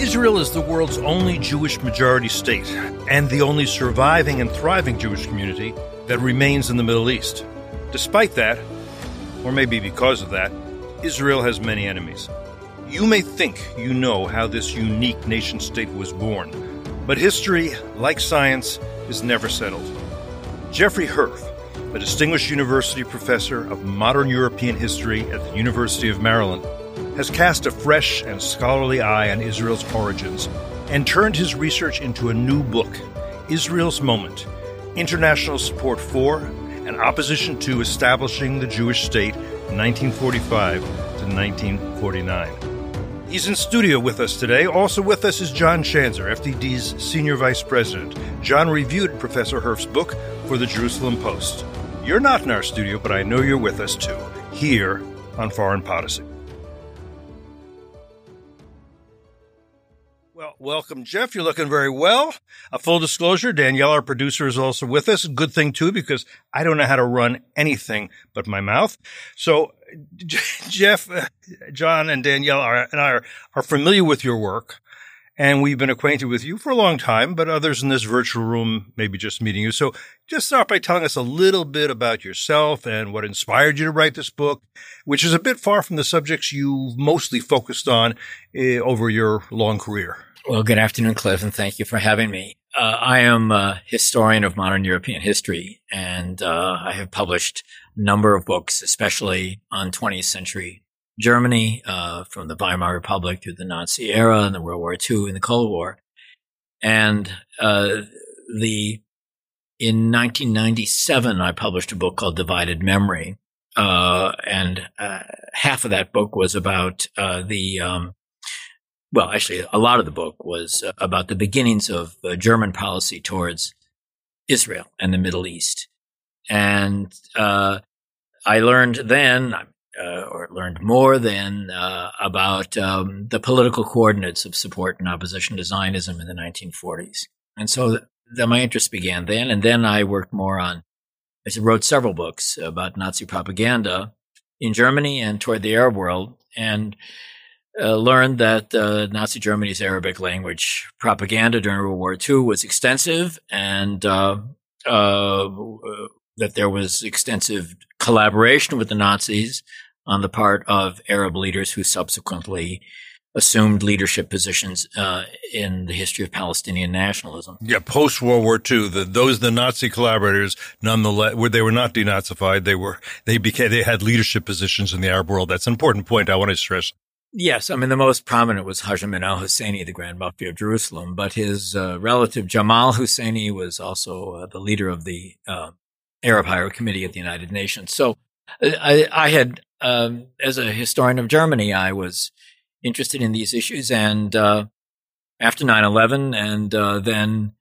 Israel is the world's only Jewish majority state and the only surviving and thriving Jewish community that remains in the Middle East. Despite that, or maybe because of that, Israel has many enemies. You may think you know how this unique nation state was born, but history, like science, is never settled. Jeffrey Herf, a distinguished university professor of modern European history at the University of Maryland, has cast a fresh and scholarly eye on Israel's origins and turned his research into a new book, Israel's Moment International Support for and Opposition to Establishing the Jewish State, 1945 to 1949. He's in studio with us today. Also with us is John Schanzer, FDD's Senior Vice President. John reviewed Professor Herf's book for the Jerusalem Post. You're not in our studio, but I know you're with us too, here on Foreign Podicy. Welcome, Jeff. You're looking very well. A full disclosure, Danielle, our producer, is also with us. Good thing too, because I don't know how to run anything but my mouth. So, Jeff, uh, John, and Danielle are, and I are, are familiar with your work, and we've been acquainted with you for a long time. But others in this virtual room, maybe just meeting you. So, just start by telling us a little bit about yourself and what inspired you to write this book, which is a bit far from the subjects you've mostly focused on uh, over your long career. Well, good afternoon, Cliff, and thank you for having me. Uh, I am a historian of modern European history, and uh, I have published a number of books, especially on 20th century Germany, uh, from the Weimar Republic through the Nazi era and the World War II and the Cold War. And uh, the in 1997, I published a book called Divided Memory, uh, and uh, half of that book was about the um, well, actually, a lot of the book was uh, about the beginnings of uh, German policy towards Israel and the Middle East. And uh, I learned then, uh, or learned more than, uh, about um, the political coordinates of support and opposition to Zionism in the 1940s. And so then my interest began then. And then I worked more on, I wrote several books about Nazi propaganda in Germany and toward the Arab world. And uh, learned that uh, Nazi Germany's Arabic language propaganda during World War II was extensive and uh, uh, that there was extensive collaboration with the Nazis on the part of Arab leaders who subsequently assumed leadership positions uh, in the history of Palestinian nationalism. Yeah, post World War II, the, those the Nazi collaborators, nonetheless, where they were not denazified, they were they became they had leadership positions in the Arab world. That's an important point. I want to stress. Yes, I mean the most prominent was Hajj Amin al Husseini, the Grand Mufti of Jerusalem, but his uh, relative Jamal Husseini was also uh, the leader of the uh, Arab Higher Committee at the United Nations. So uh, I, I had, um, as a historian of Germany, I was interested in these issues, and uh, after 9/11, and uh, then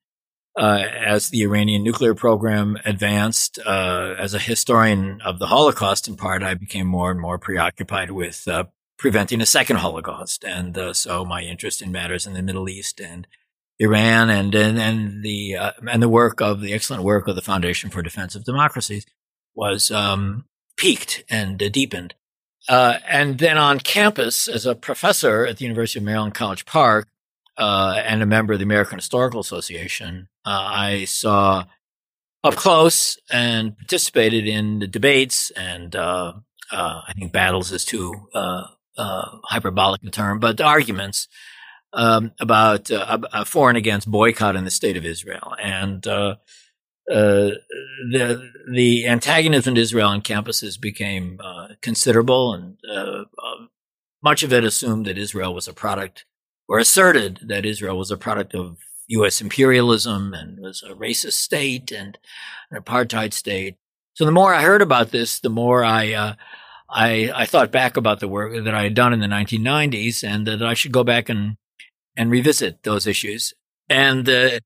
as the Iranian nuclear program advanced, as a historian of the Holocaust, in part, I became more and more preoccupied with preventing a second Holocaust. And uh, so my interest in matters in the Middle East and Iran and and, and the uh, and the work of the excellent work of the Foundation for Defense of Democracies was um, peaked and uh, deepened. Uh, and then on campus, as a professor at the University of Maryland College Park uh, and a member of the American Historical Association, uh, I saw up close and participated in the debates and I think battles is too uh, hyperbolic term, but arguments um, about uh, for and against boycott in the state of Israel, and uh, uh the the antagonism to Israel on campuses became uh, considerable, and uh, much of it assumed that Israel was a product, or asserted that Israel was a product of U.S. imperialism and was a racist state and an apartheid state. So the more I heard about this, the more I I, I thought back about the work that I had done in the 1990s and that I should go back and, and revisit those issues. And uh,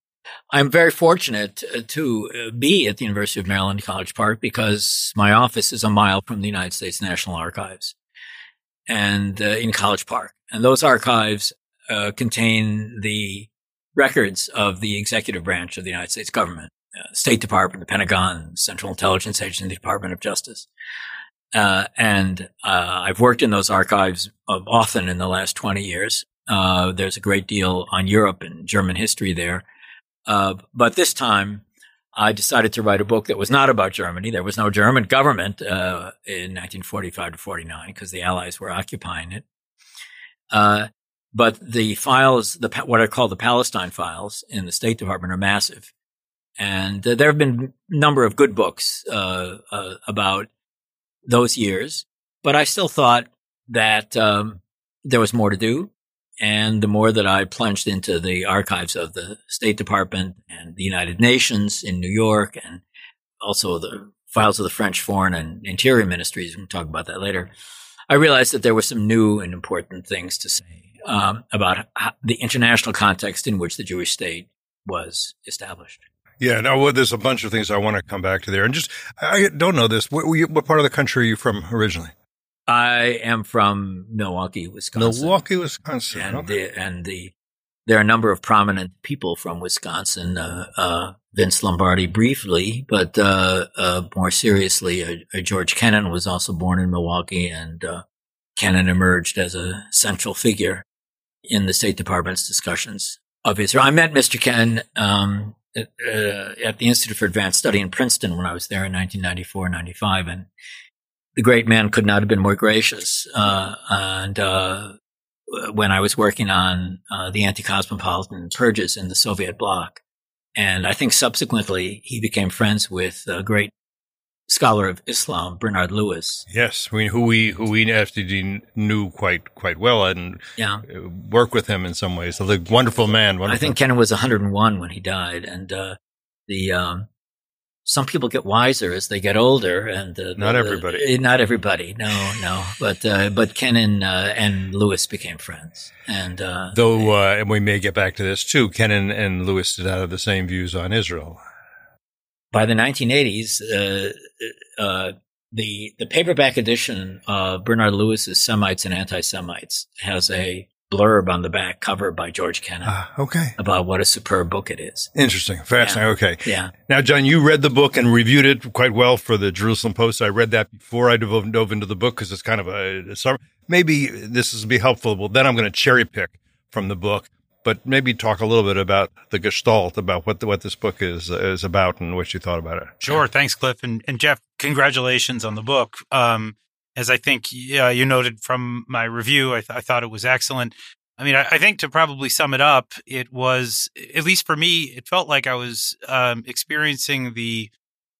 I'm very fortunate uh, to uh, be at the University of Maryland College Park because my office is a mile from the United States National Archives and uh, in College Park. And those archives uh, contain the records of the executive branch of the United States government, uh, State Department, the Pentagon, Central Intelligence Agency, the Department of Justice. Uh, and uh, I've worked in those archives often in the last 20 years. Uh, there's a great deal on Europe and German history there. Uh, but this time, I decided to write a book that was not about Germany. There was no German government uh, in 1945 to 49 because the Allies were occupying it. Uh, but the files, the what I call the Palestine files in the State Department, are massive, and uh, there have been a number of good books uh, uh, about those years. But I still thought that um, there was more to do. And the more that I plunged into the archives of the State Department and the United Nations in New York and also the files of the French Foreign and Interior Ministries, we can talk about that later, I realized that there were some new and important things to say um, about the international context in which the Jewish state was established. Yeah, now well, there's a bunch of things I want to come back to there. And just, I don't know this. What, what part of the country are you from originally? I am from Milwaukee, Wisconsin. Milwaukee, Wisconsin. And, okay. the, and the, there are a number of prominent people from Wisconsin. Uh, uh, Vince Lombardi briefly, but uh, uh more seriously, uh, uh, George Kennan was also born in Milwaukee, and Kennan emerged as a central figure in the State Department's discussions of Israel. I met Mr. Kennan um, at, at the Institute for Advanced Study in Princeton when I was there in 1994, 95, and the great man could not have been more gracious. Uh, and uh, when I was working on uh, the anti-cosmopolitan purges in the Soviet bloc, and I think subsequently he became friends with a great scholar of Islam, Bernard Lewis. Yes, we, who we who we actually knew quite quite well and yeah. work with him in some ways. The wonderful man. Wonderful. I think Kennan was 101 when he died, and uh, the um, some people get wiser as they get older, and uh, not the, everybody. The, not everybody. No, no. But uh, but Kennan uh, and Lewis became friends, and uh, though, uh, and we may get back to this too. Kennan, and Lewis did not have the same views on Israel. By the 1980s, uh, the the paperback edition of Bernard Lewis's Semites and Anti-Semites has a blurb on the back cover by George Kennan. Uh, okay. About what a superb book it is. Interesting. Fascinating. Yeah. Okay. Yeah. Now, John, you read the book and reviewed it quite well for the Jerusalem Post. I read that before I dove, dove into the book because it's kind of a, a maybe this will be helpful. Well, then I'm going to cherry pick from the book, but maybe talk a little bit about the gestalt, about what the, what this book is is about and what you thought about it. Sure. Thanks, Cliff. And, and Jeff, congratulations on the book. Um, as I think uh, you noted from my review, I, th- I, thought it was excellent. I mean, I, I, think to probably sum it up, it was at least for me, it felt like I was um, experiencing the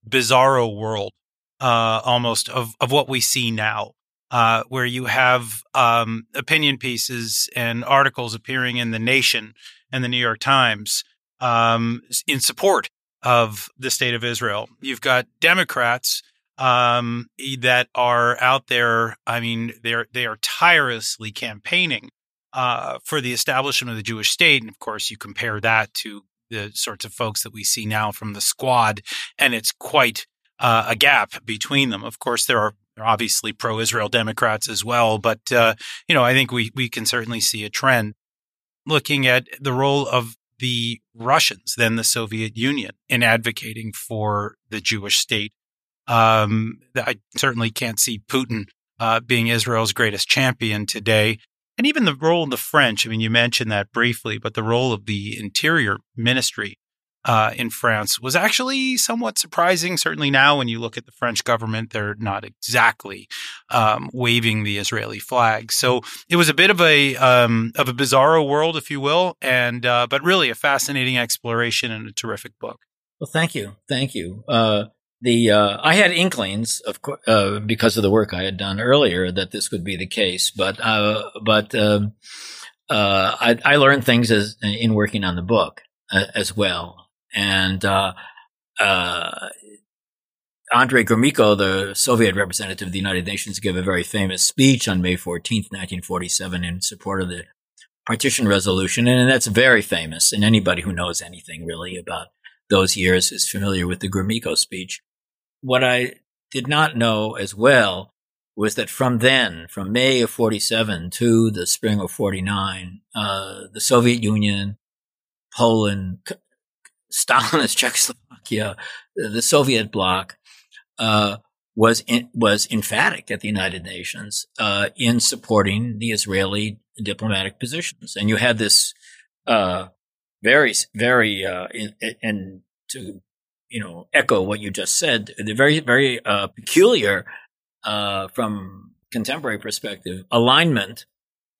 bizarro world uh, almost of of what we see now, uh, where you have um, opinion pieces and articles appearing in the Nation and the New York Times um, in support of the state of Israel. You've got Democrats um, that are out there. I mean, they're they are tirelessly campaigning uh, for the establishment of the Jewish state. And of course, you compare that to the sorts of folks that we see now from the squad, and it's quite uh, a gap between them. Of course, there are obviously pro-Israel Democrats as well, but uh, you know, I think we we can certainly see a trend looking at the role of the Russians, then the Soviet Union, in advocating for the Jewish state. Um, I certainly can't see Putin uh, being Israel's greatest champion today and even the role of the French. I mean, you mentioned that briefly, but the role of the Interior Ministry uh, in France was actually somewhat surprising. Certainly now, when you look at the French government, they're not exactly um, waving the Israeli flag. So it was a bit of a um, of a bizarro world, if you will, and uh, but really a fascinating exploration and a terrific book. Well, thank you, thank you. Uh, the uh, I had inklings of uh, because of the work I had done earlier that this would be the case, but uh, but um, I, I, learned things as in working on the book as well, and uh, Andrei Gromyko, the Soviet representative of the United Nations, gave a very famous speech on May 14th, 1947, in support of the partition resolution, and that's very famous. And anybody who knows anything really about those years is familiar with the Gromyko speech what I did not know as well was that from then, from May of 47 to the spring of 49, uh, the Soviet Union, Poland, Stalinist Czechoslovakia, the Soviet bloc, uh, was in, was emphatic at the United Nations uh, in supporting the Israeli diplomatic positions, and you had this uh, very very uh, and to you know echo what you just said, the very very uh, peculiar uh, from contemporary perspective alignment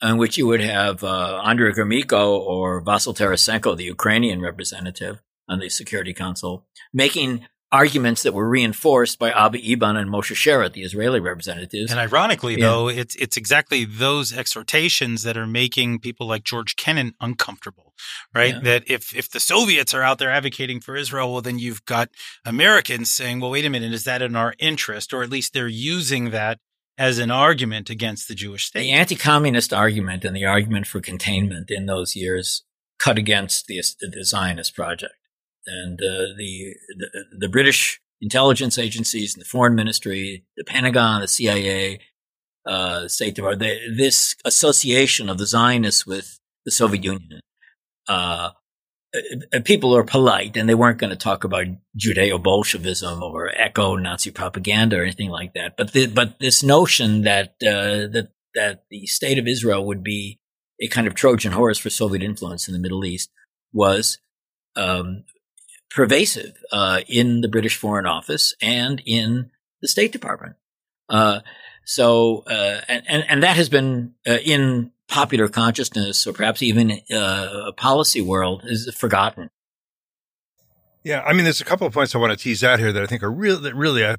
in which you would have uh, Andrei Gromyko or Vasyl Tarasenko, the Ukrainian representative on the Security Council, making arguments that were reinforced by Abba Eban and Moshe Sharett, the Israeli representatives. And ironically, yeah. though, it's it's exactly those exhortations that are making people like George Kennan uncomfortable, right? Yeah. That if if the Soviets are out there advocating for Israel, well, then you've got Americans saying, "Well, wait a minute, is that in our interest?" Or at least they're using that as an argument against the Jewish state. The anti-communist argument and the argument for containment in those years cut against the, the Zionist project and uh, the, the, the British intelligence agencies and the Foreign Ministry, the Pentagon, the CIA, uh, State Department, this association of the Zionists with the Soviet Union. Uh, uh people are polite and they weren't going to talk about Judeo-Bolshevism or echo Nazi propaganda or anything like that. But the, but this notion that uh, that that the state of Israel would be a kind of Trojan horse for Soviet influence in the Middle East was um, pervasive uh, in the British Foreign Office and in the State Department. Uh, so, uh, and, and that has been uh, in popular consciousness, or perhaps even uh, a policy world, is forgotten. Yeah, I mean, there's a couple of points I want to tease out here that I think are really, that really uh,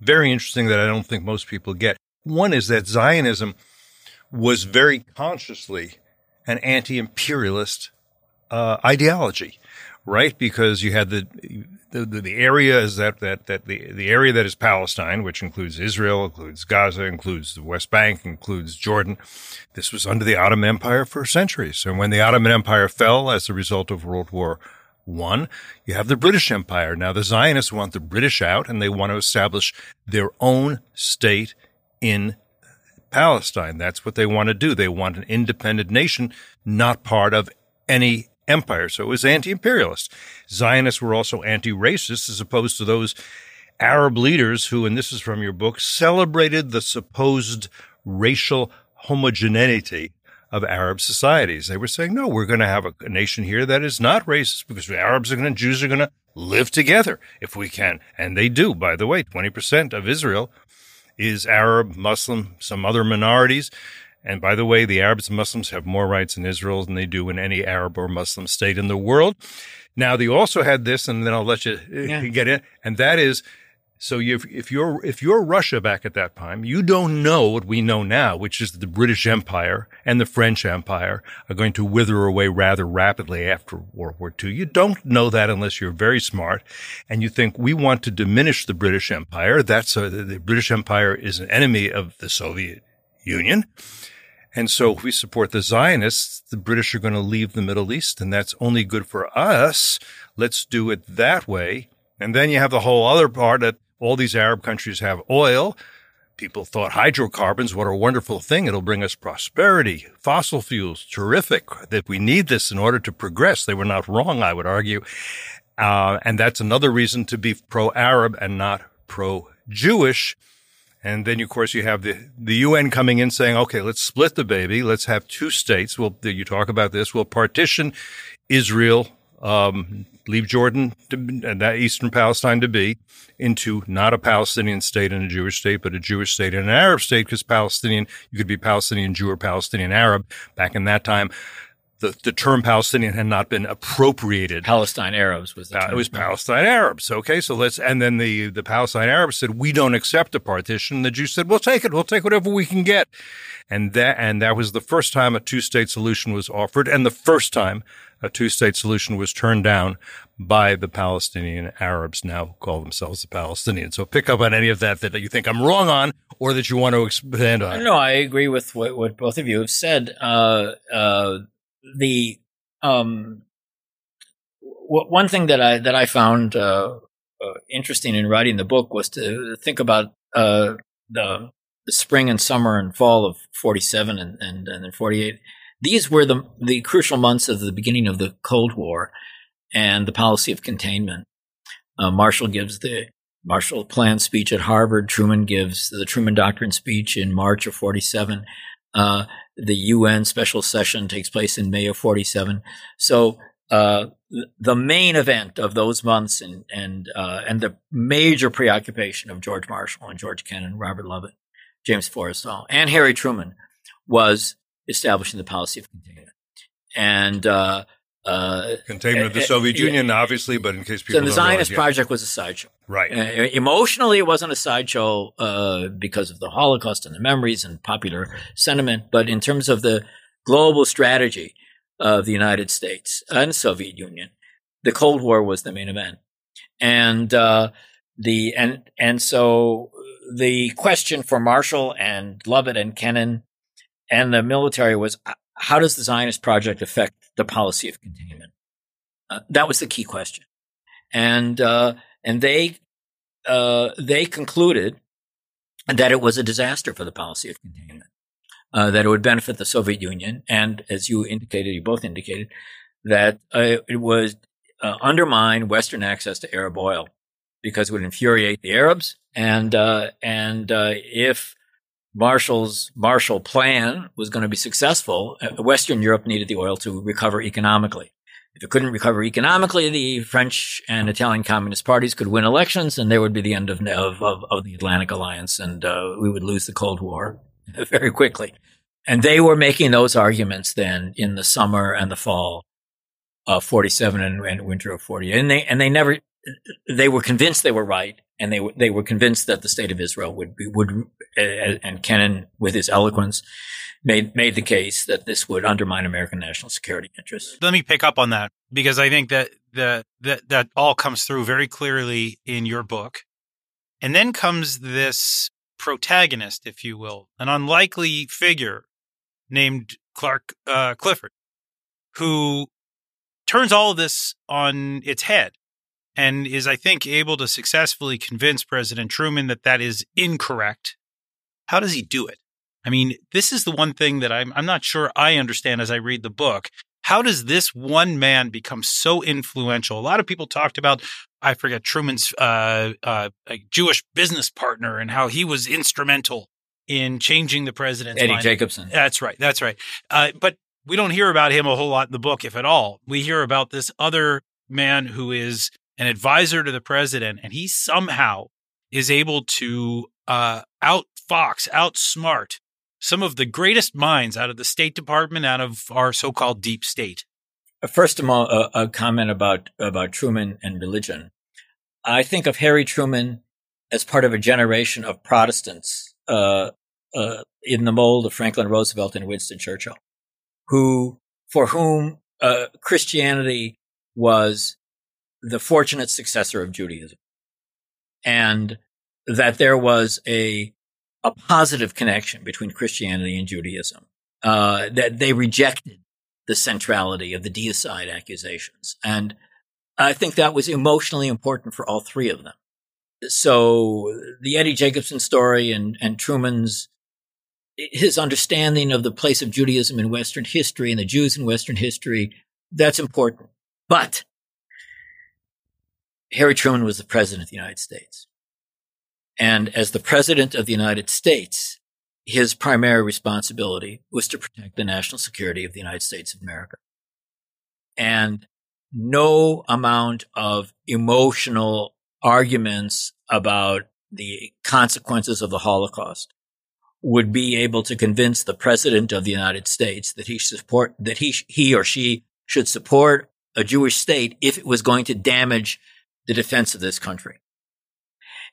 very interesting that I don't think most people get. One is that Zionism was very consciously an anti-imperialist ideology right? Because you had the the, the area is that, that, that the, the area that is Palestine, which includes Israel, includes Gaza, includes the West Bank, includes Jordan. This was under the Ottoman Empire for centuries. And when the Ottoman Empire fell as a result of World War One, you have the British Empire. Now the Zionists want the British out and they want to establish their own state in Palestine. That's what they want to do. They want an independent nation, not part of any empire. So it was anti-imperialist. Zionists were also anti-racist as opposed to those Arab leaders who, and this is from your book, celebrated the supposed racial homogeneity of Arab societies. They were saying, no, we're going to have a, a nation here that is not racist because Arabs are going to, Jews are going to live together if we can. And they do, by the way, 20% of Israel is Arab, Muslim, some other minorities. And by the way, the Arabs and Muslims have more rights in Israel than they do in any Arab or Muslim state in the world. Now, they also had this, and then I'll let you uh, yeah. get in, and that is, so if you're if you're Russia back at that time, you don't know what we know now, which is that the British Empire and the French Empire are going to wither away rather rapidly after World War II. You don't know that unless you're very smart, and you think we want to diminish the British Empire. That's a, the British Empire is an enemy of the Soviet Union. And so if we support the Zionists, the British are going to leave the Middle East and that's only good for us. Let's do it that way. And then you have the whole other part that all these Arab countries have oil. People thought hydrocarbons, what a wonderful thing. It'll bring us prosperity. Fossil fuels, terrific. That we need this in order to progress. They were not wrong, I would argue. Uh, and that's another reason to be pro-Arab and not pro-Jewish. And then, of course, you have the, the UN coming in saying, okay, let's split the baby. Let's have two states. Well, you talk about this. We'll partition Israel, um, leave Jordan to, and that Eastern Palestine to be into not a Palestinian state and a Jewish state, but a Jewish state and an Arab state because Palestinian, you could be Palestinian Jew or Palestinian Arab back in that time the, the term Palestinian had not been appropriated. Palestine Arabs was the term. Uh, it was Palestine Arabs. Okay, so let's and then the the Palestine Arabs said we don't accept a partition. The Jews said we'll take it. We'll take whatever we can get. And that and that was the first time a two state solution was offered, and the first time a two state solution was turned down by the Palestinian Arabs. Now call themselves the Palestinians. So pick up on any of that that you think I'm wrong on, or that you want to expand on. No, I agree with what, what both of you have said. Uh, uh, the um, w- one thing that I that I found uh, uh, interesting in writing the book was to think about uh, the, the spring and summer and fall of 47 and, and, and then 48. These were the, the crucial months of the beginning of the Cold War and the policy of containment. Uh, Marshall gives the Marshall Plan speech at Harvard. Truman gives the Truman Doctrine speech in March of 47. Uh, the UN special session takes place in May of 47. So, uh, the main event of those months and, and, uh, and the major preoccupation of George Marshall and George Kennan, Robert Lovett, James Forrestal, and Harry Truman was establishing the policy of containment. And, uh, uh, Containment of the Soviet Union, obviously, but in case people. So the Zionist project was a sideshow. Right. Uh, emotionally, it wasn't a sideshow uh, because of the Holocaust and the memories and popular sentiment, but in terms of the global strategy of the United States and Soviet Union, the Cold War was the main event, and uh, the and and so the question for Marshall and Lovett and Kennan and the military was how does the Zionist project affect the policy of containment? Uh, that was the key question, and uh, and they uh, they concluded that it was a disaster for the policy of containment, uh, that it would benefit the Soviet Union, and as you indicated, you both indicated that uh, it would uh, undermine Western access to Arab oil because it would infuriate the Arabs, and and if Marshall's Marshall Plan was going to be successful, uh, Western Europe needed the oil to recover economically. If it couldn't recover economically, the French and Italian communist parties could win elections, and there would be the end of of, of, the Atlantic Alliance, and uh, we would lose the Cold War very quickly. And they were making those arguments then in the summer and the fall of 47 and, and winter of 40. And they, and they never, they were convinced they were right and they they were convinced that the state of Israel would be would and Kennan with his eloquence made made the case that this would undermine American national security interests. Let me pick up on that because I think that that that that all comes through very clearly in your book. And then comes this protagonist, if you will, an unlikely figure named Clark uh, Clifford, who turns all of this on its head and is, I think, able to successfully convince President Truman that that is incorrect. How does he do it? I mean, this is the one thing that I'm, I'm not sure I understand as I read the book. How does this one man become so influential? A lot of people talked about, I forget, Truman's uh, uh, Jewish business partner and how he was instrumental in changing the president's Eddie mind. Jacobson. That's right. That's right. Uh, but we don't hear about him a whole lot in the book, if at all. We hear about this other man who is an advisor to the president, and he somehow is able to uh, outfox, outsmart some of the greatest minds out of the State Department, out of our so-called deep state. Uh, first of all, a, a comment about about Truman and religion. I think of Harry Truman as part of a generation of Protestants uh, uh, in the mold of Franklin Roosevelt and Winston Churchill, who for whom uh, Christianity was the fortunate successor of Judaism. And that there was a, a positive connection between Christianity and Judaism. Uh, that they rejected the centrality of the deicide accusations. And I think that was emotionally important for all three of them. So the Eddie Jacobson story and, and Truman's, his understanding of the place of Judaism in Western history and the Jews in Western history, that's important. But Harry Truman was the president of the United States. And as the president of the United States, his primary responsibility was to protect the national security of the United States of America. And no amount of emotional arguments about the consequences of the Holocaust would be able to convince the president of the United States that he support, that he, he or she should support a Jewish state if it was going to damage the defense of this country.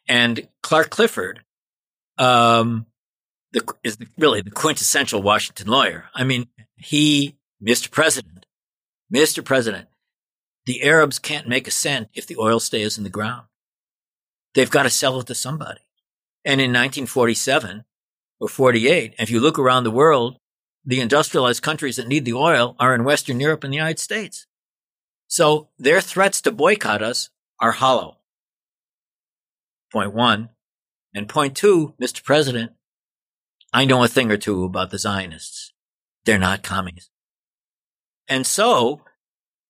And Clark Clifford, um, the, is really the quintessential Washington lawyer. I mean, he, Mr. President, Mr. President, the Arabs can't make a cent if the oil stays in the ground. They've got to sell it to somebody. And in 1947 or 48, if you look around the world, the industrialized countries that need the oil are in Western Europe and the United States. So their threats to boycott us are hollow. Point one. And point two, Mr. President, I know a thing or two about the Zionists. They're not commies. And so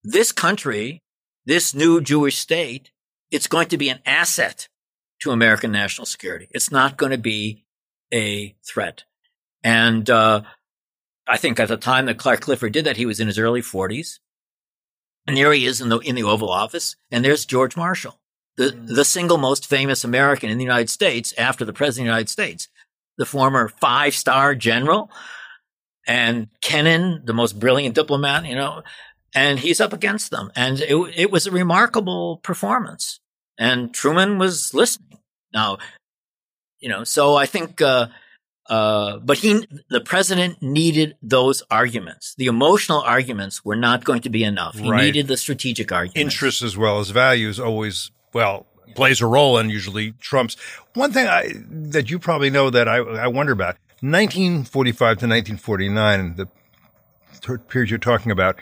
this country, this new Jewish state, it's going to be an asset to American national security. It's not going to be a threat. And uh, I think at the time that Clark Clifford did that, he was in his early 40s. And there he is in the in the Oval Office, and there's George Marshall, the mm. the single most famous American in the United States after the President of the United States, the former five star general, and Kennan, the most brilliant diplomat, you know, and he's up against them, and it it was a remarkable performance, and Truman was listening. Now, you know, so I think. Uh, uh, but he, the president needed those arguments. The emotional arguments were not going to be enough. He right. needed the strategic arguments. Interests as well as values always, well, plays a role and usually trumps. One thing I, that you probably know that I, I wonder about 1945 to 1949, the period you're talking about,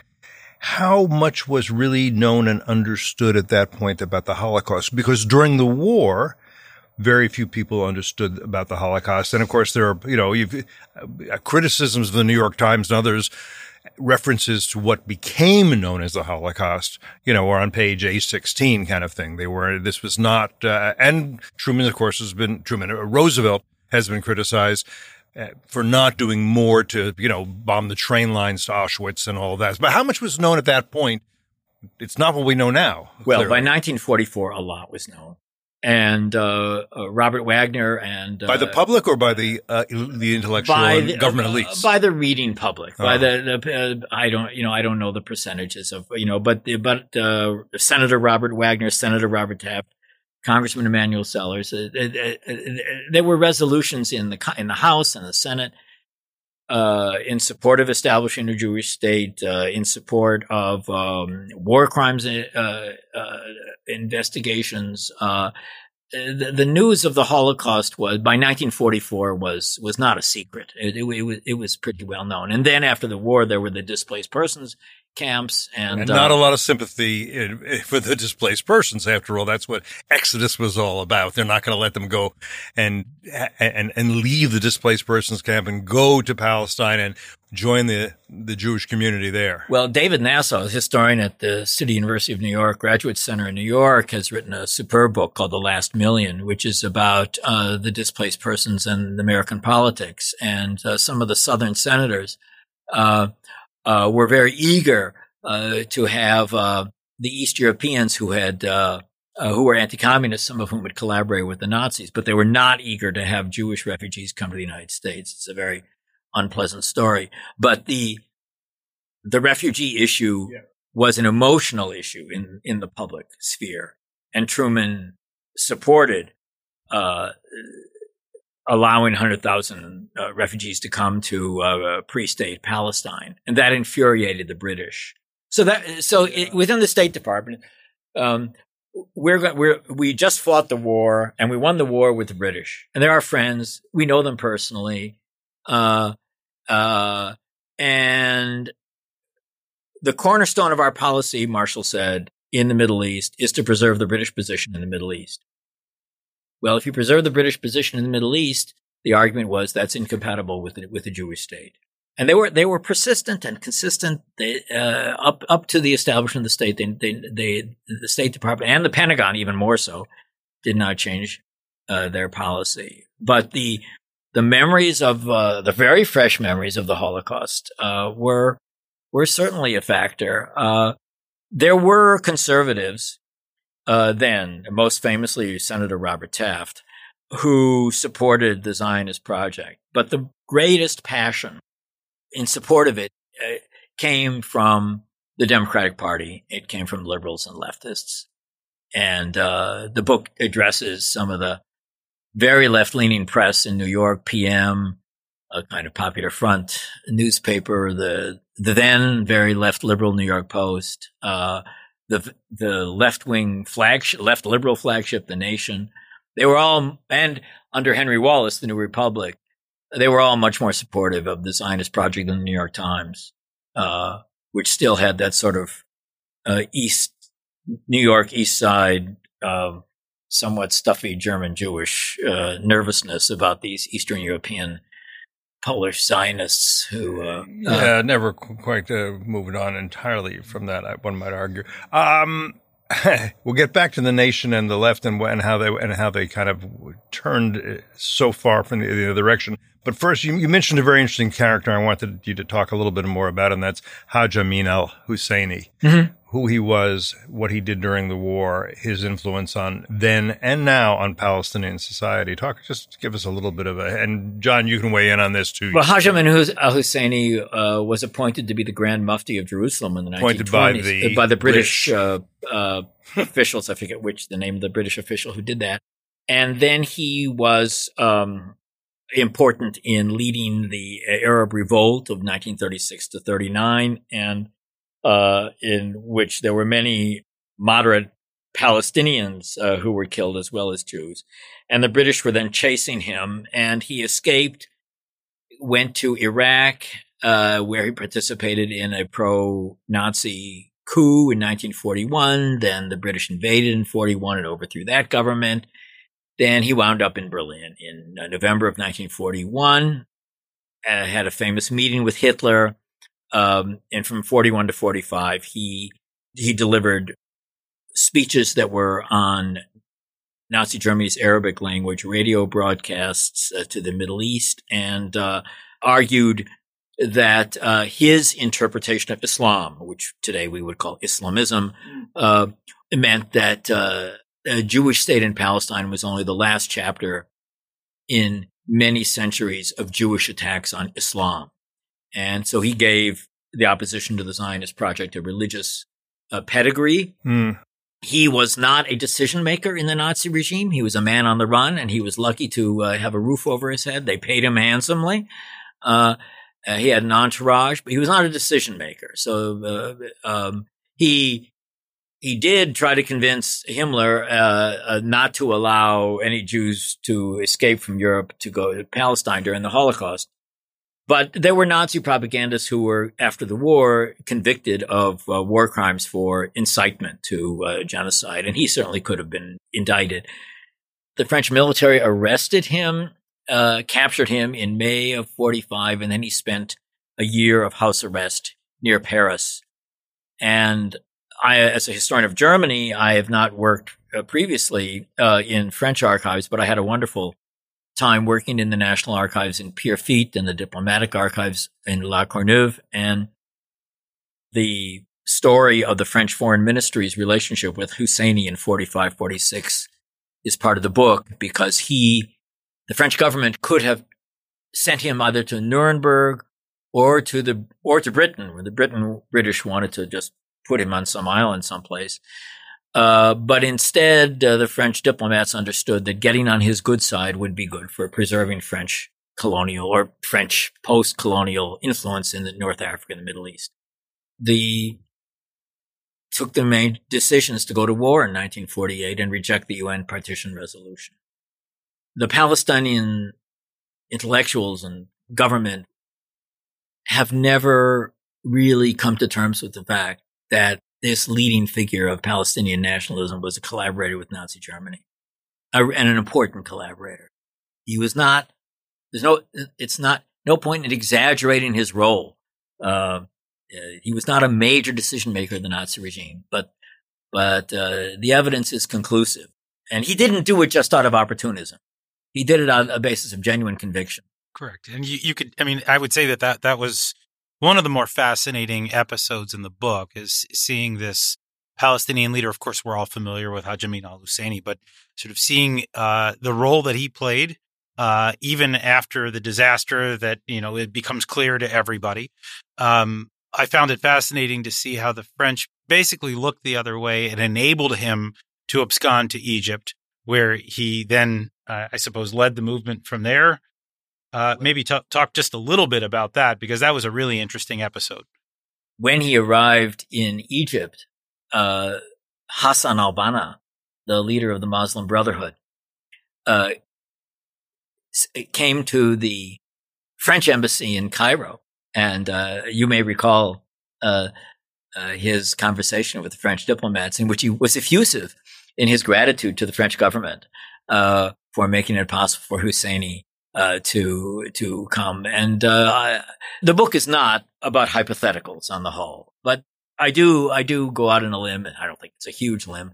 how much was really known and understood at that point about the Holocaust? Because during the war, very few people understood about the Holocaust. And of course, there are, you know, uh, criticisms of the New York Times and others references to what became known as the Holocaust, you know, are on page A16 kind of thing. They were, this was not, uh, and Truman, of course, has been, Truman, uh, Roosevelt has been criticized uh, for not doing more to, you know, bomb the train lines to Auschwitz and all that. But how much was known at that point? It's not what we know now. Well, clearly. by 1944, a lot was known and uh, uh, Robert Wagner and uh, by the public or by the uh, the intellectual the, government uh, elites by the reading public by oh. the, the uh, I don't you know I don't know the percentages of you know but the, but Senator Robert Wagner Senator Robert Taft Congressman Emanuel Sellers there were resolutions in the in the House and the Senate uh, in support of establishing a Jewish state, uh, in support of um, war crimes uh, uh investigations. Uh, the, the, news of the Holocaust was by 1944 was was not a secret. It, it, it, was it was pretty well known. And then after the war, there were the displaced persons camps and, and not uh, a lot of sympathy in, for the displaced persons. After all, that's what Exodus was all about. They're not going to let them go and and and leave the displaced persons camp and go to Palestine and join the the Jewish community there. Well, David Nasaw, a historian at the City University of New York Graduate Center in New York, has written a superb book called The Last Million, which is about uh, the displaced persons and American politics and uh, some of the Southern senators. Uh, uh, were very eager uh, to have uh, the East Europeans who had uh, uh, who were anti-communists, some of whom had collaborated with the Nazis, but they were not eager to have Jewish refugees come to the United States. It's a very unpleasant story. But the the refugee issue yeah. was an emotional issue in in the public sphere, and Truman supported uh, allowing 100,000 uh, refugees to come to uh, pre-state Palestine, and that infuriated the British. So that so it, within the State Department, um, we're we're we just fought the war and we won the war with the British, and they're our friends. We know them personally, uh, uh, and the cornerstone of our policy, Marshall said, in the Middle East is to preserve the British position in the Middle East. Well, if you preserve the British position in the Middle East, the argument was that's incompatible with the, with the Jewish state. And they were they were persistent and consistent they, uh, up up to the establishment of the state. They, they, they, the State Department and the Pentagon, even more so, did not change uh, their policy. But the the memories of uh, the very fresh memories of the Holocaust uh, were were certainly a factor. Uh, there were conservatives uh, then, most famously Senator Robert Taft, who supported the Zionist project. But the greatest passion in support of it uh, came from the Democratic Party. It came from liberals and leftists. And uh, the book addresses some of the very left leaning press in New York, PM, a kind of popular front newspaper, the, the then very left liberal New York Post, uh, the the left wing flagship, left liberal flagship, The Nation. They were all, and under Henry Wallace, the New Republic, they were all much more supportive of the Zionist project than the New York Times, uh, which still had that sort of uh, East New York East Side, uh, somewhat stuffy German Jewish uh, nervousness about these Eastern European Polish Zionists who, uh, yeah, uh, never quite uh, moved on entirely from that. One might argue. Um, we'll get back to the nation and the left and, and how they and how they kind of turned so far from the, the other direction. But first, you, you, mentioned a very interesting character I wanted you to talk a little bit more about, and that's Haj Amin al Husseini. Mm-hmm who he was, what he did during the war, his influence on then and now on Palestinian society. Talk, just give us a little bit of a, and John, you can weigh in on this too. Well, Haj Amin al Husseini uh, was appointed to be the Grand Mufti of Jerusalem in the appointed 1920s by the, uh, by the British, British. Uh, uh officials. I forget which the name of the British official who did that. And then he was um, important in leading the Arab revolt of 1936 to 39 and uh, in which there were many moderate Palestinians uh, who were killed as well as Jews. And the British were then chasing him, and he escaped, went to Iraq, uh, where he participated in a pro Nazi coup in 1941. Then the British invaded in 41 and overthrew that government. Then he wound up in Berlin in uh, November of 1941, uh, had a famous meeting with Hitler um, and from 41 to 45, he, he delivered speeches that were on Nazi Germany's Arabic language radio broadcasts uh, to the Middle East and uh, argued that uh, his interpretation of Islam, which today we would call Islamism, uh, meant that uh, a Jewish state in Palestine was only the last chapter in many centuries of Jewish attacks on Islam. And so he gave the opposition to the Zionist project a religious uh, pedigree. Mm. He was not a decision maker in the Nazi regime. He was a man on the run, and he was lucky to uh, have a roof over his head. They paid him handsomely. Uh, uh he had an entourage, but he was not a decision maker. So uh, um, he he did try to convince Himmler uh, not to allow any Jews to escape from Europe to go to Palestine during the Holocaust. But there were Nazi propagandists who were, after the war, convicted of uh, war crimes for incitement to uh, genocide, and he certainly could have been indicted. The French military arrested him, uh, captured him in May of 45, and then he spent a year of house arrest near Paris. And I, as a historian of Germany, I have not worked uh, previously uh, in French archives, but I had a wonderful time working in the National Archives in Pierrefitte and the diplomatic archives in La Courneuve. And the story of the French Foreign Ministry's relationship with Husseini in 45, 46 is part of the book because he, the French government could have sent him either to Nuremberg or to the, or to Britain, where the Britain, British wanted to just put him on some island someplace. Uh, but instead, uh, the French diplomats understood that getting on his good side would be good for preserving French colonial or French post colonial influence in the North Africa and the Middle East. The took the main decisions to go to war in 1948 and reject the UN partition resolution. The Palestinian intellectuals and government have never really come to terms with the fact that this leading figure of Palestinian nationalism was a collaborator with Nazi Germany and an important collaborator. He was not, there's no, it's not, no point in exaggerating his role. Uh, he was not a major decision maker in the Nazi regime, but, but, uh, the evidence is conclusive. And he didn't do it just out of opportunism. He did it on a basis of genuine conviction. Correct. And you, you could, I mean, I would say that that, that was one of the more fascinating episodes in the book is seeing this Palestinian leader. Of course, we're all familiar with Haj Amin al Husseini, but sort of seeing uh, the role that he played, uh, even after the disaster that, you know, it becomes clear to everybody. Um, I found it fascinating to see how the French basically looked the other way and enabled him to abscond to Egypt, where he then, uh, I suppose, led the movement from there uh, maybe t- talk just a little bit about that because that was a really interesting episode. When he arrived in Egypt, uh, Hassan al-Banna, the leader of the Muslim Brotherhood, uh, came to the French embassy in Cairo, and uh, you may recall uh, uh, his conversation with the French diplomats, in which he was effusive in his gratitude to the French government for making it possible for Husseini uh, to to come. And uh, I, the book is not about hypotheticals on the whole, but I do, I do go out on a limb, and I don't think it's a huge limb,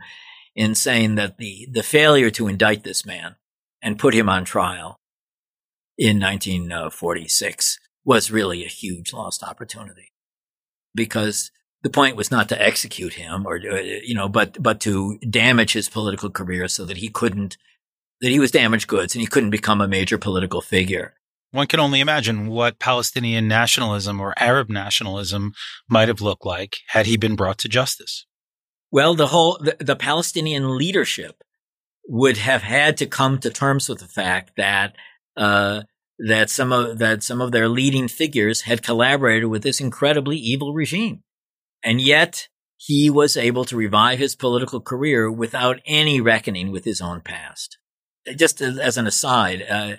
in saying that the the failure to indict this man and put him on trial in 1946 was really a huge lost opportunity because the point was not to execute him or uh, you know but but to damage his political career so that he couldn't that he was damaged goods and he couldn't become a major political figure one can only imagine what Palestinian nationalism or Arab nationalism might have looked like had he been brought to justice. Well, the whole the, the Palestinian leadership would have had to come to terms with the fact that uh, that some of that some of their leading figures had collaborated with this incredibly evil regime, and yet he was able to revive his political career without any reckoning with his own past. Just as an aside, uh,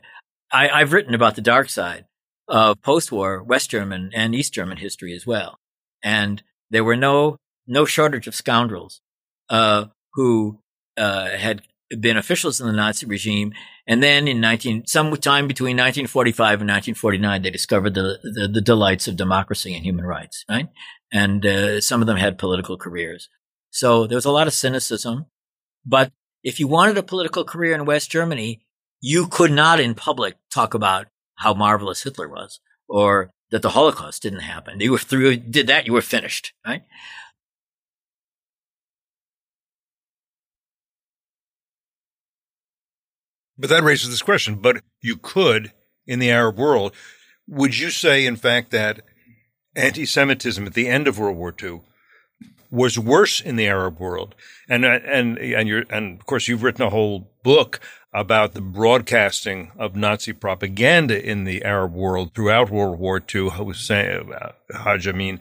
I, I've written about the dark side of post-war West German and East German history as well, and there were no no shortage of scoundrels uh, who uh, had been officials in the Nazi regime. And then in 19, sometime between 1945 and 1949, they discovered the, the, the delights of democracy and human rights, right? And uh, some of them had political careers. So there was a lot of cynicism. But if you wanted a political career in West Germany, you could not in public talk about how marvelous Hitler was or that the Holocaust didn't happen. You were through, did that, you were finished, right? But that raises this question. But you could in the Arab world. Would you say, in fact, that anti Semitism at the end of World War II was worse in the Arab world? And, and, and, you're, and of course, you've written a whole book about the broadcasting of Nazi propaganda in the Arab world throughout World War II. Hussein, uh, Haj Amin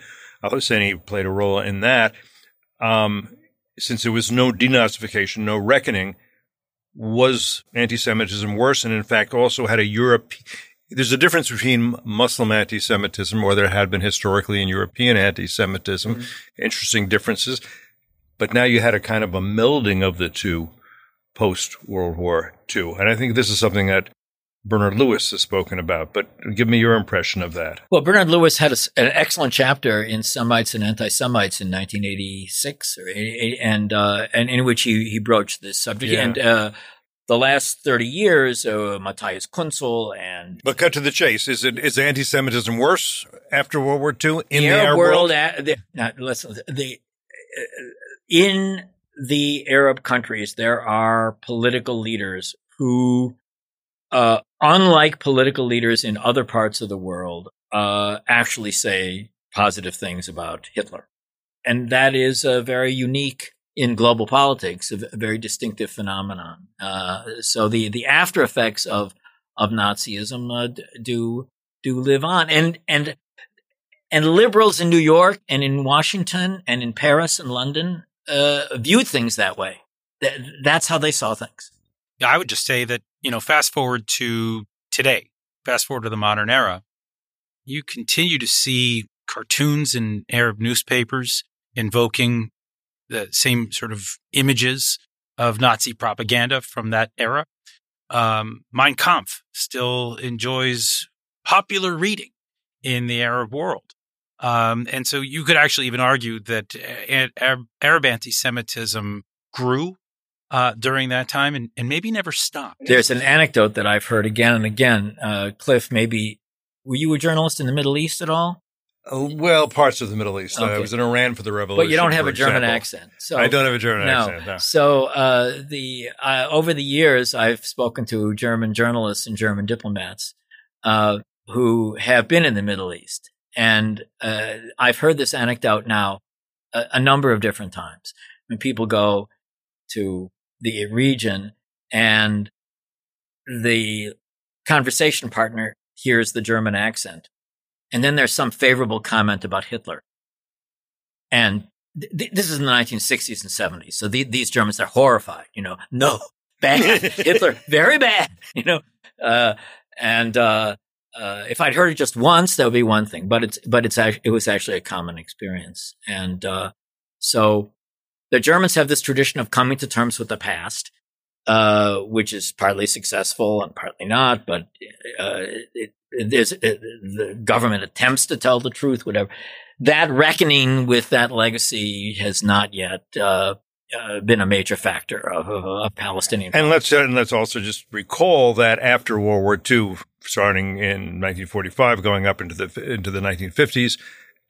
Husseini played a role in that. Um, since there was no denazification, no reckoning, was anti-Semitism worse, and in fact also had a Europe. There's a difference between Muslim anti-Semitism, or there had been historically in European anti-Semitism, mm-hmm. interesting differences. But now you had a kind of a melding of the two post World War II, and I think this is something that Bernard Lewis has spoken about, but give me your impression of that. Well, Bernard Lewis had a, an excellent chapter in Semites and Anti-Semites in 1986, or and uh, and in which he he broached this subject. Yeah. And uh, the last 30 years, uh, Matthias Küntzel and but cut to the chase. Is it is anti-Semitism worse after World War II in the, the Arab world? world? Uh, the, now, listen, the uh, in the Arab countries, there are political leaders who uh, unlike political leaders in other parts of the world, uh, actually say positive things about Hitler. And that is a very unique in global politics, a very distinctive phenomenon. Uh, so the, the after effects of, of Nazism uh, do, do live on. And, and, and liberals in New York and in Washington and in Paris and London, uh, viewed things that way. that's how they saw things. I would just say that, you know, fast forward to today, fast forward to the modern era, you continue to see cartoons in Arab newspapers invoking the same sort of images of Nazi propaganda from that era. Um, Mein Kampf still enjoys popular reading in the Arab world. Um, and so you could actually even argue that Arab anti Semitism grew uh, during that time and, and maybe never stopped. There's an anecdote that I've heard again and again. Uh, Cliff, maybe were you a journalist in the Middle East at all? Uh, well, parts of the Middle East. Okay. I was in Iran for the revolution. But you don't have a German example. accent. So I don't have a German no. accent. No. So uh, the uh, over the years, I've spoken to German journalists and German diplomats uh, who have been in the Middle East, and uh, I've heard this anecdote now a, a number of different times. When people go to the region and the conversation partner hears the German accent. And then there's some favorable comment about Hitler. And th- this is in the 1960s and 70s. So the- these Germans are horrified, you know, no, bad, Hitler, very bad, you know. Uh, and uh, uh, if I'd heard it just once, that would be one thing. But it's but it's it was actually a common experience. And uh, so the Germans have this tradition of coming to terms with the past, uh, which is partly successful and partly not. But uh, it, there's uh, the government attempts to tell the truth, whatever. That reckoning with that legacy has not yet uh, uh, been a major factor of, of, of Palestinian. And let's and let's also just recall that after World War II, starting in 1945, going up into the into the 1950s,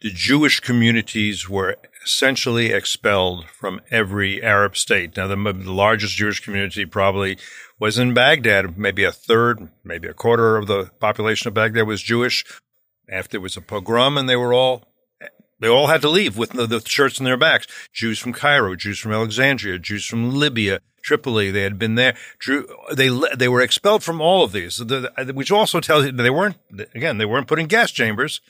the Jewish communities were essentially expelled from every Arab state. Now, the, the, largest Jewish community probably was in Baghdad. Maybe a third, maybe a quarter of the population of Baghdad was Jewish. After it was a pogrom, and they were all they all had to leave with the, the shirts on their backs. Jews from Cairo, Jews from Alexandria, Jews from Libya, Tripoli. They had been there. Drew, they they were expelled from all of these, which also tells you they weren't again they weren't put in gas chambers.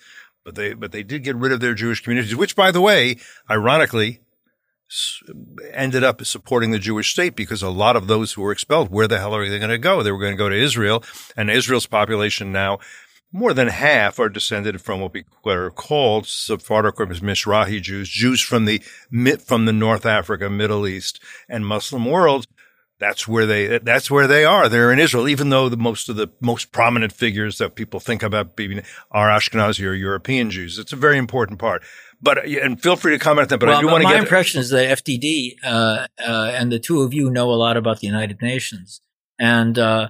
But they, but they did get rid of their Jewish communities, which by the way, ironically, ended up supporting the Jewish state because a lot of those who were expelled, where the hell are they going to go? They were going to go to Israel and Israel's population now, more than half are descended from what, we, are called Sephardic or Mizrahi Jews, Jews from the, from the North Africa, Middle East and Muslim world that's where they that's where they are. They're in Israel, even though the most of the most prominent figures that people think about being are Ashkenazi or European Jews. It's a very important part. But and feel free to comment on that. But well, I do want to get my impression is that FDD uh, uh, and the two of you know a lot about the United Nations, and uh,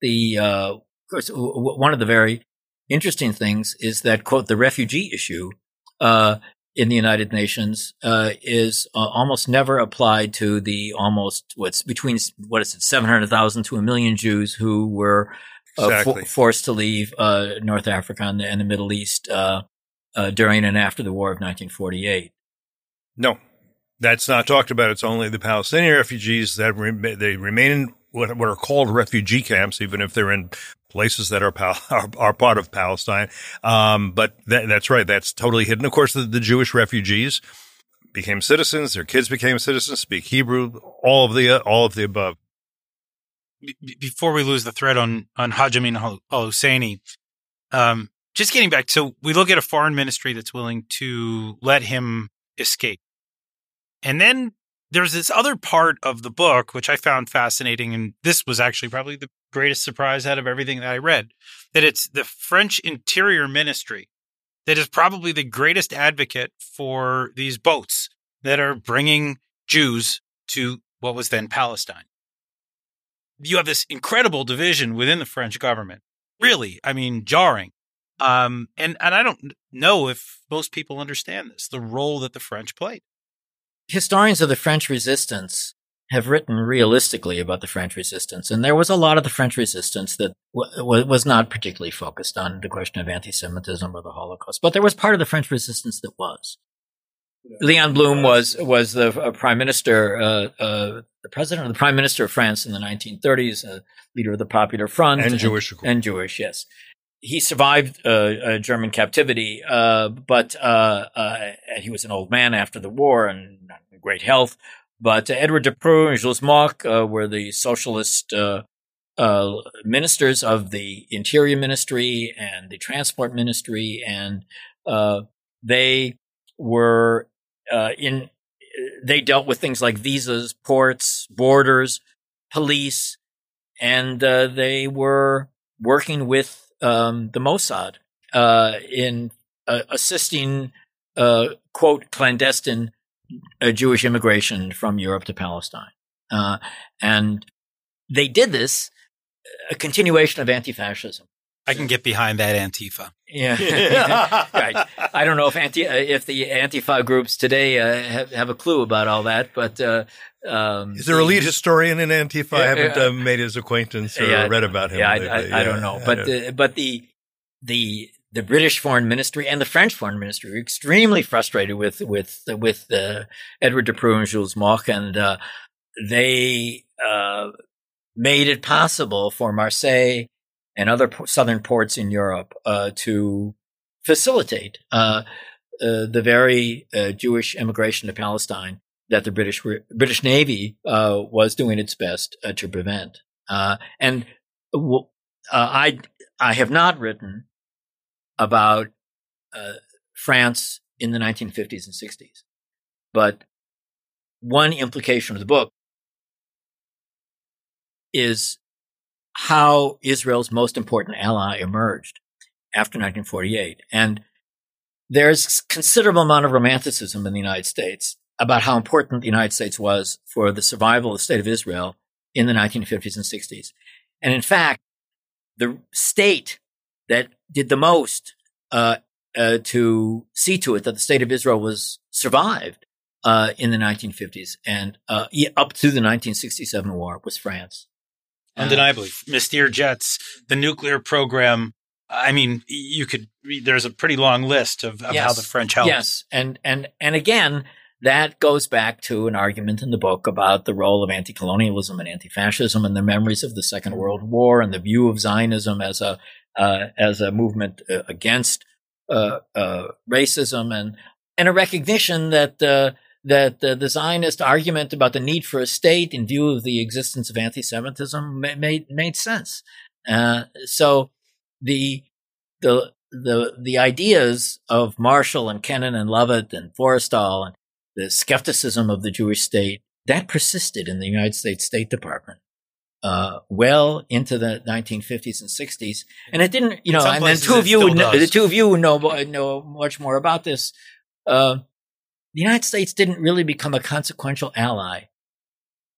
the uh, of course one of the very interesting things is that quote the refugee issue uh, in the United Nations uh, is uh, almost never applied to the almost what's between what is it seven hundred thousand to a million Jews who were uh, exactly. fo- forced to leave uh, North Africa and the, and the Middle East uh, during and after the War of 1948. No, that's not talked about. It's only the Palestinian refugees that re- they remain in what, what are called refugee camps, even if they're in places that are pal- are, are, part of Palestine. Um, but that, that's right. That's totally hidden. Of course, the, the, Jewish refugees became citizens. Their kids became citizens. Speak Hebrew. All of the uh, all of the above. before we lose the thread on on Haj Amin al Husseini, um, just getting back. So we look at a foreign ministry that's willing to let him escape, and then there's this other part of the book which I found fascinating, and this was actually probably the greatest surprise out of everything that I read. That it's the French Interior Ministry that is probably the greatest advocate for these boats that are bringing Jews to what was then Palestine. You have this incredible division within the French government. Really, I mean, jarring. Um, and, and I don't know if most people understand this, the role that the French played historians of the French resistance have written realistically about the French resistance, and there was a lot of the French resistance that w- was not particularly focused on the question of anti-Semitism or the Holocaust, but there was part of the French resistance that was. Yeah. Leon Blum was was the uh, prime minister, uh, uh, the president or the prime minister of France in the 1930s, uh, leader of the Popular Front, and, and Jewish, and Jewish, yes he survived uh, German captivity, uh, but uh, uh, he was an old man after the war and not in great health. But Edward Depreux and Jules Moch uh, were the socialist ministers of the Interior Ministry and the Transport Ministry, and they were in. They dealt with things like visas, ports, borders, police, and they were working with um, the Mossad uh, in uh, assisting, uh, quote, clandestine uh, Jewish immigration from Europe to Palestine. Uh, and they did this, a continuation of anti fascism. I can get behind that Antifa. Yeah, right. I don't know if anti uh, if the Antifa groups today uh, have have a clue about all that, but uh, um, is there a lead historian in Antifa? I haven't uh, made his acquaintance or yeah, read about him. Yeah, I, I, yeah, I don't know, but the, but the the the British Foreign Ministry and the French Foreign Ministry were extremely frustrated with with with uh, Edward Depreux and Jules Moch, and uh, they made it possible for Marseille and other southern ports in Europe uh, to facilitate uh, uh, the very uh, Jewish immigration to Palestine that the British British Navy uh, was doing its best to prevent. and I I have not written about France in the 1950s and 60s, but one implication of the book is how Israel's most important ally emerged. after 1948. And there's considerable amount of romanticism in the United States about how important the United States was for the survival of the state of Israel in the 1950s and 60s. And in fact, the state that did the most uh, uh, to see to it that the state of Israel was survived uh, in the 1950s and uh, up to the 1967 war was France. Undeniably, Mystère jets, the nuclear program. I mean, you could. There's a pretty long list of, of yes. how the French helped. Yes, and and and again, that goes back to an argument in the book about the role of anti-colonialism and anti-fascism and the memories of the Second World War and the view of Zionism as a uh, as a movement uh, against uh, uh, racism and and a recognition that uh, that the Zionist argument about the need for a state in view of the existence of anti-Semitism made made sense. Uh, so the the the the ideas of Marshall and Kennan and Lovett and Forrestal and the skepticism of the Jewish state that persisted in the United States State Department uh, well into the 1950s and 60s, and it didn't, you know. And then two of you know, the two of you know know much more about this. Uh, the United States didn't really become a consequential ally.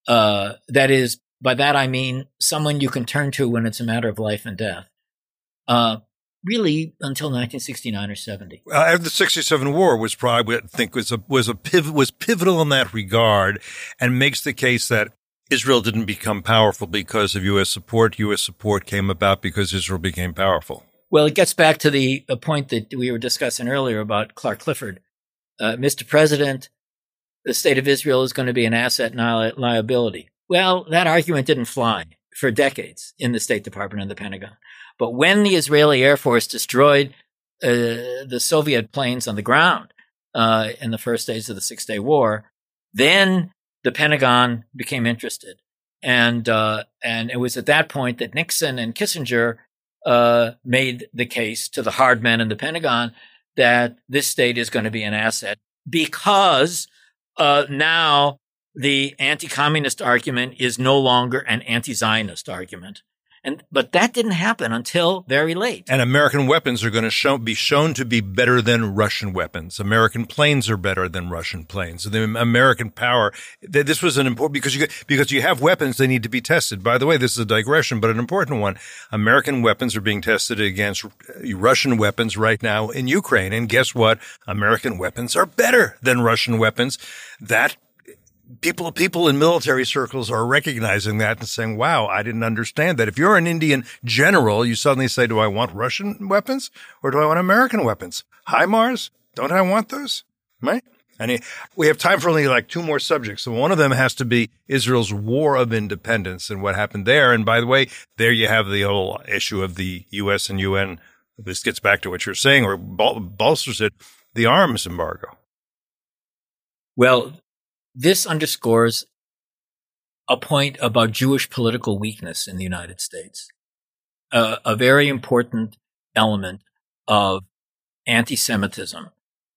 Uh, that is, by that I mean someone you can turn to when it's a matter of life and death. Uh, really until 1969 or 70. Uh, after the 67 war was probably, I think, was a, was a pivot, was pivotal in that regard and makes the case that Israel didn't become powerful because of U.S. support. U.S. support came about because Israel became powerful. Well, it gets back to the point that we were discussing earlier about Clark Clifford. Uh, Mr. President, the state of Israel is going to be an asset and liability. Well, that argument didn't fly for decades in the State Department and the Pentagon. But when the Israeli Air Force destroyed uh, the Soviet planes on the ground uh, in the first days of the Six Day War, then the Pentagon became interested, and uh, and it was at that point that Nixon and Kissinger uh, made the case to the hard men in the Pentagon that this state is going to be an asset because uh, now the anti-communist argument is no longer an anti-Zionist argument. And, but that didn't happen until very late. And American weapons are going to show, be shown to be better than Russian weapons. American planes are better than Russian planes. The American power. This was an important because you because you have weapons, they need to be tested. By the way, this is a digression, but an important one. American weapons are being tested against uh, Russian weapons right now in Ukraine, and guess what? American weapons are better than Russian weapons. That people people in military circles are recognizing that and saying, "Wow, I didn't understand that." If you're an Indian general, you suddenly say, "Do I want Russian weapons or do I want American weapons?" HIMARS. don't I want those? Right? And we have time for only like two more subjects. So one of them has to be Israel's war of independence and what happened there. And by the way, there you have the whole issue of the U.S. and UN. This gets back to what you're saying or bolsters it, the arms embargo. Well, this underscores a point about Jewish political weakness in the United States. Uh, a very important element of anti-Semitism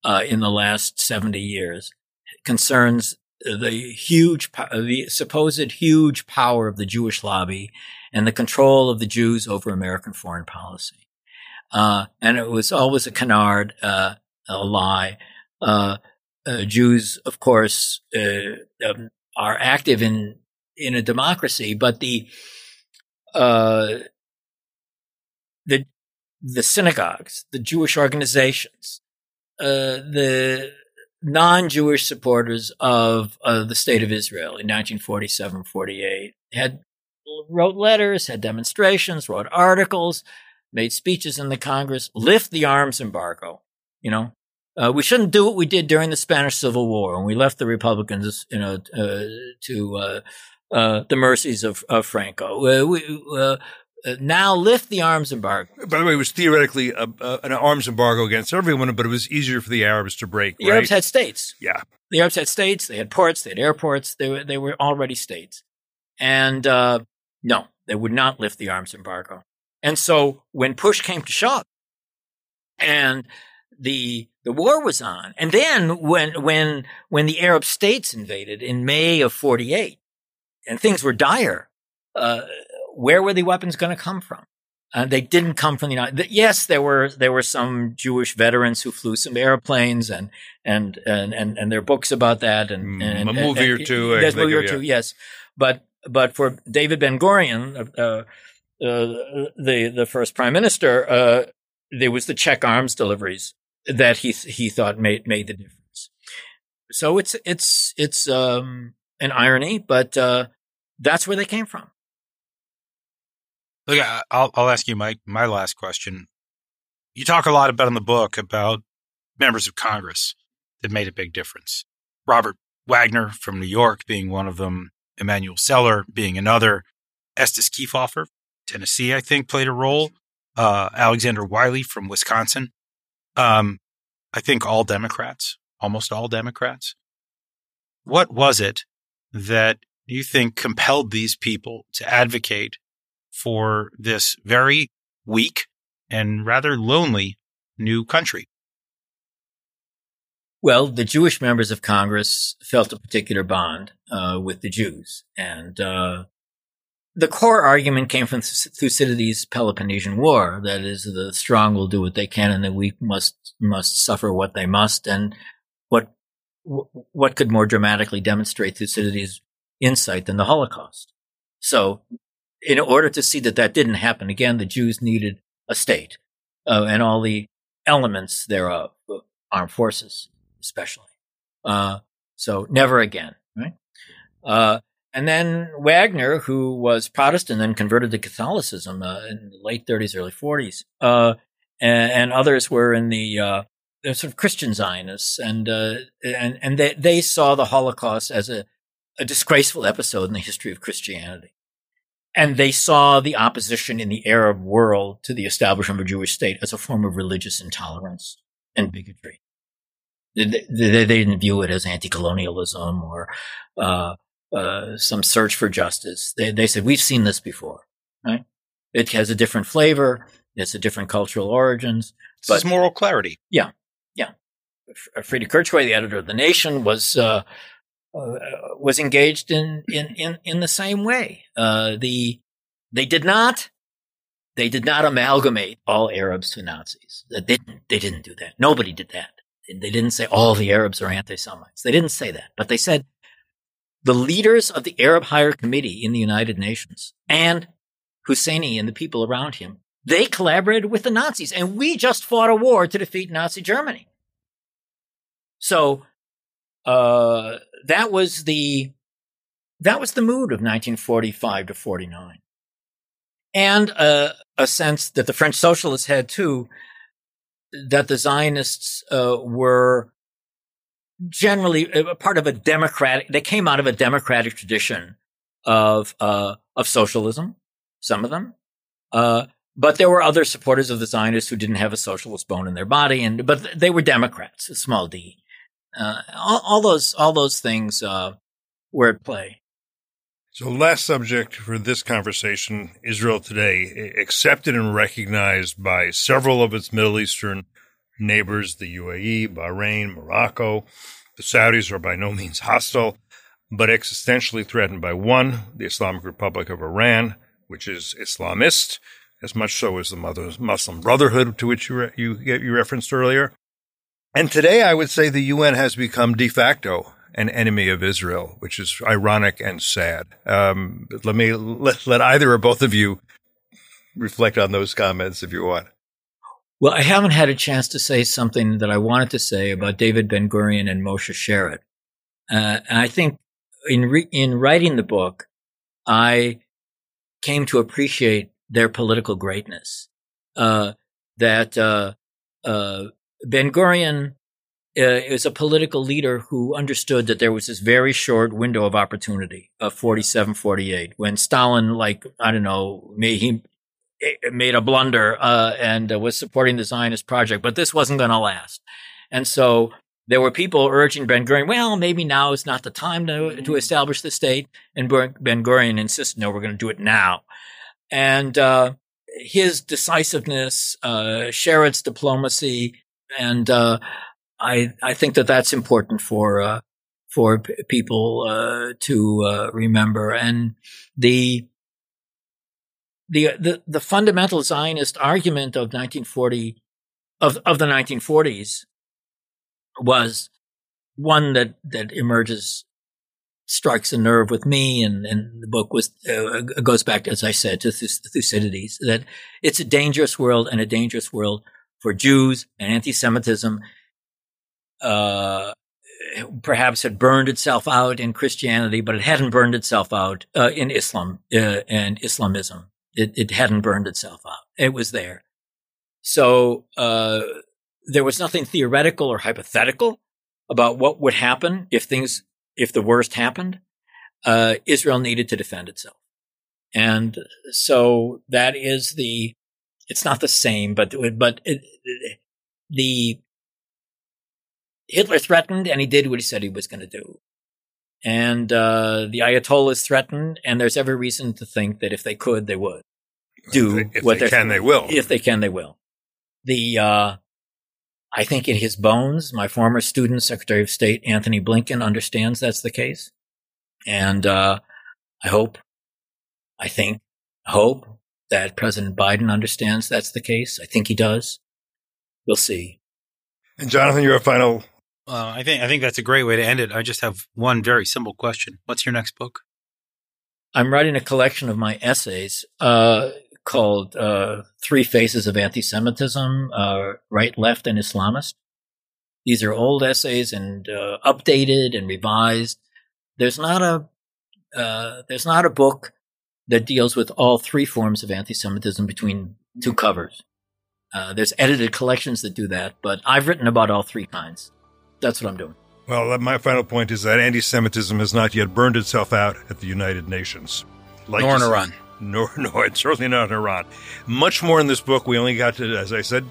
uh, in the last 70 years concerns the huge, the supposed huge power of the Jewish lobby and the control of the Jews over American foreign policy. Uh, and it was always a canard, uh, a lie. Uh, uh, Jews, of course, uh, um, are active in in a democracy, but the uh, the the synagogues, the Jewish organizations, the non-Jewish supporters of the state of Israel in 1947, 48 had wrote letters, had demonstrations, wrote articles, made speeches in the Congress, lift the arms embargo. You know, uh, we shouldn't do what we did during the Spanish Civil War when we left the Republicans, you know, uh, to uh, uh the mercies of, of Franco. Uh, we, uh, now lift the arms embargo. By the way, it was theoretically a, a, an arms embargo against everyone, but it was easier for the Arabs to break. The right? Arabs had states. Yeah, the Arabs had states. They had ports. They had airports. They were they were already states, and no, they would not lift the arms embargo. And so when push came to shove, and the the war was on. And then when when when the Arab states invaded in May of 48 and things were dire, uh, where were the weapons going to come from? Uh, they didn't come from the United. Yes, there were there were some Jewish veterans who flew some airplanes, and and and and, and there are books about that, and, Mm, and a movie and- or two, There's a movie or yeah. two, yes. But but for David Ben Gurion, uh, uh, the the first prime minister, uh, there was the Czech arms deliveries that he he thought made made the difference. So it's it's it's um, an irony, but uh, that's where they came from. Look, I'll I'll ask you my my last question. You talk a lot about in the book about members of Congress that made a big difference. Robert Wagner from New York being one of them, Emanuel Celler being another, Estes Kefauver, Tennessee, I think played a role. Uh, Alexander Wiley from Wisconsin. Um, I think all Democrats, almost all Democrats. What was it that you think compelled these people to advocate for this very weak and rather lonely new country. Well, the Jewish members of Congress felt a particular bond uh, with the Jews, and uh, the core argument came from Thucydides' Peloponnesian War. That is, the strong will do what they can, and the weak must must suffer what they must. And what what could more dramatically demonstrate Thucydides' insight than the Holocaust? So, in order to see that that didn't happen again, the Jews needed a state uh, and all the elements thereof, armed forces especially. Uh, so never again, right? Uh, and then Wagner, who was Protestant and converted to Catholicism uh, in the late 30s, early 40s, uh, and, and, others were in the uh, sort of Christian Zionists, and uh, and and they, they saw the Holocaust as a, a disgraceful episode in the history of Christianity. And they saw the opposition in the Arab world to the establishment of a Jewish state as a form of religious intolerance and bigotry. They, they, they didn't view it as anti-colonialism or uh, uh, some search for justice. They, they said, we've seen this before, right? It has a different flavor. It's a different cultural origins. This is moral clarity. Yeah. Yeah. Freda Kirchwey, the editor of The Nation, was, uh, uh, was engaged in, in, in, in the same way. Uh, the, they did not, they did not amalgamate all Arabs to Nazis. They didn't, they didn't do that. Nobody did that. They didn't say all the Arabs are anti-Semites. They didn't say that, but they said the leaders of the Arab Higher Committee in the United Nations and Husseini and the people around him, they collaborated with the Nazis and we just fought a war to defeat Nazi Germany. So, uh, that was the, that was the mood of 1945 to 49. And, uh, a sense that the French socialists had too, that the Zionists uh, were generally a part of a democratic. They came out of a democratic tradition of uh, of socialism. Some of them, uh, but there were other supporters of the Zionists who didn't have a socialist bone in their body, and but they were Democrats, small d. Uh, all, all, those all those things uh, were at play. So, last subject for this conversation Israel today, accepted and recognized by several of its Middle Eastern neighbors, the UAE, Bahrain, Morocco. The Saudis are by no means hostile, but existentially threatened by one, the Islamic Republic of Iran, which is Islamist, as much so as the Muslim Brotherhood, to which you, you, you referenced earlier. And today, I would say the UN has become de facto an enemy of Israel, which is ironic and sad. Um, let me let, let either or both of you reflect on those comments if you want. Well, I haven't had a chance to say something that I wanted to say about David Ben Gurion and Moshe Sharett. Uh, I think in re- in writing the book, I came to appreciate their political greatness. Uh, that uh, Ben Gurion uh, is a political leader who understood that there was this very short window of opportunity of 47, 48 when Stalin, like, I don't know, made, he made a blunder, uh, and uh, was supporting the Zionist project, but this wasn't going to last. And so there were people urging Ben Gurion, well, maybe now is not the time to, to establish the state. And Ben Gurion insisted, no, we're going to do it now. And, uh, his decisiveness, uh, Sharett's diplomacy, and, uh, I, I think that that's important for, uh, for p- people, uh, to, uh, remember. And the, the, the, the fundamental Zionist argument of 1940, of, of the 1940s was one that, that emerges, strikes a nerve with me. And, and the book was, uh, goes back, as I said, to Thucydides, that it's a dangerous world and a dangerous world for Jews and anti-Semitism, uh, perhaps had burned itself out in Christianity, but it hadn't burned itself out uh, in Islam uh, and Islamism. It, it, hadn't burned itself out. It was there. So uh, there was nothing theoretical or hypothetical about what would happen if things, if the worst happened. Uh, Israel needed to defend itself, and so that is the. It's not the same, but but it, the Hitler threatened and he did what he said he was going to do. And uh, the Ayatollahs threatened, and there's every reason to think that if they could, they would do if they, if what they can, they will. If they can, they will. The uh, I think in his bones, my former student, Secretary of State Antony Blinken, understands that's the case, and uh, I hope, I think, hope that President Biden understands that's the case. I think he does. We'll see. And Jonathan, your final uh, I think I think that's a great way to end it. I just have one very simple question. What's your next book? I'm writing a collection of my essays uh, called uh, Three Faces of Anti-Semitism: uh, Right, Left, and Islamist. These are old essays and uh, updated and revised. There's not a uh, there's not a book that deals with all three forms of anti-Semitism between two covers. there's edited collections that do that, but I've written about all three kinds that's what I'm doing. Well, uh, my final point is that anti Semitism has not yet burned itself out at the United Nations. Like nor in Iran. Nor, no, it's certainly not in Iran. Much more in this book. We only got to, as I said,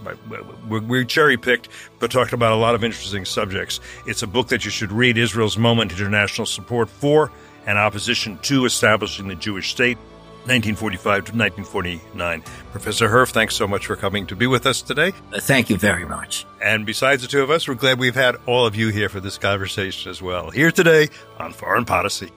we cherry picked, but talked about a lot of interesting subjects. It's a book that you should read Israel's moment international support for and opposition to establishing the Jewish state. 1945 to 1949. Professor Herf, thanks so much for coming to be with us today. Uh, thank you very much. And besides the two of us, we're glad we've had all of you here for this conversation as well. Here today on Foreign Podicy.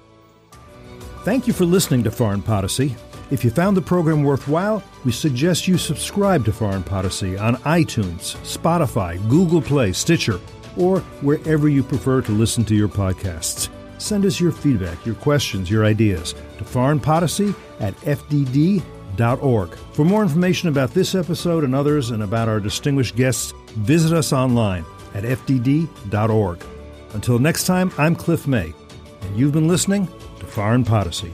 Thank you for listening to Foreign Podicy. If you found the program worthwhile, we suggest you subscribe to Foreign Podicy on iTunes, Spotify, Google Play, Stitcher, or wherever you prefer to listen to your podcasts. Send us your feedback, your questions, your ideas to foreignpolicy at fdd.org. For more information about this episode and others and about our distinguished guests, visit us online at fdd.org. Until next time, I'm Cliff May, and you've been listening to Foreign Podicy.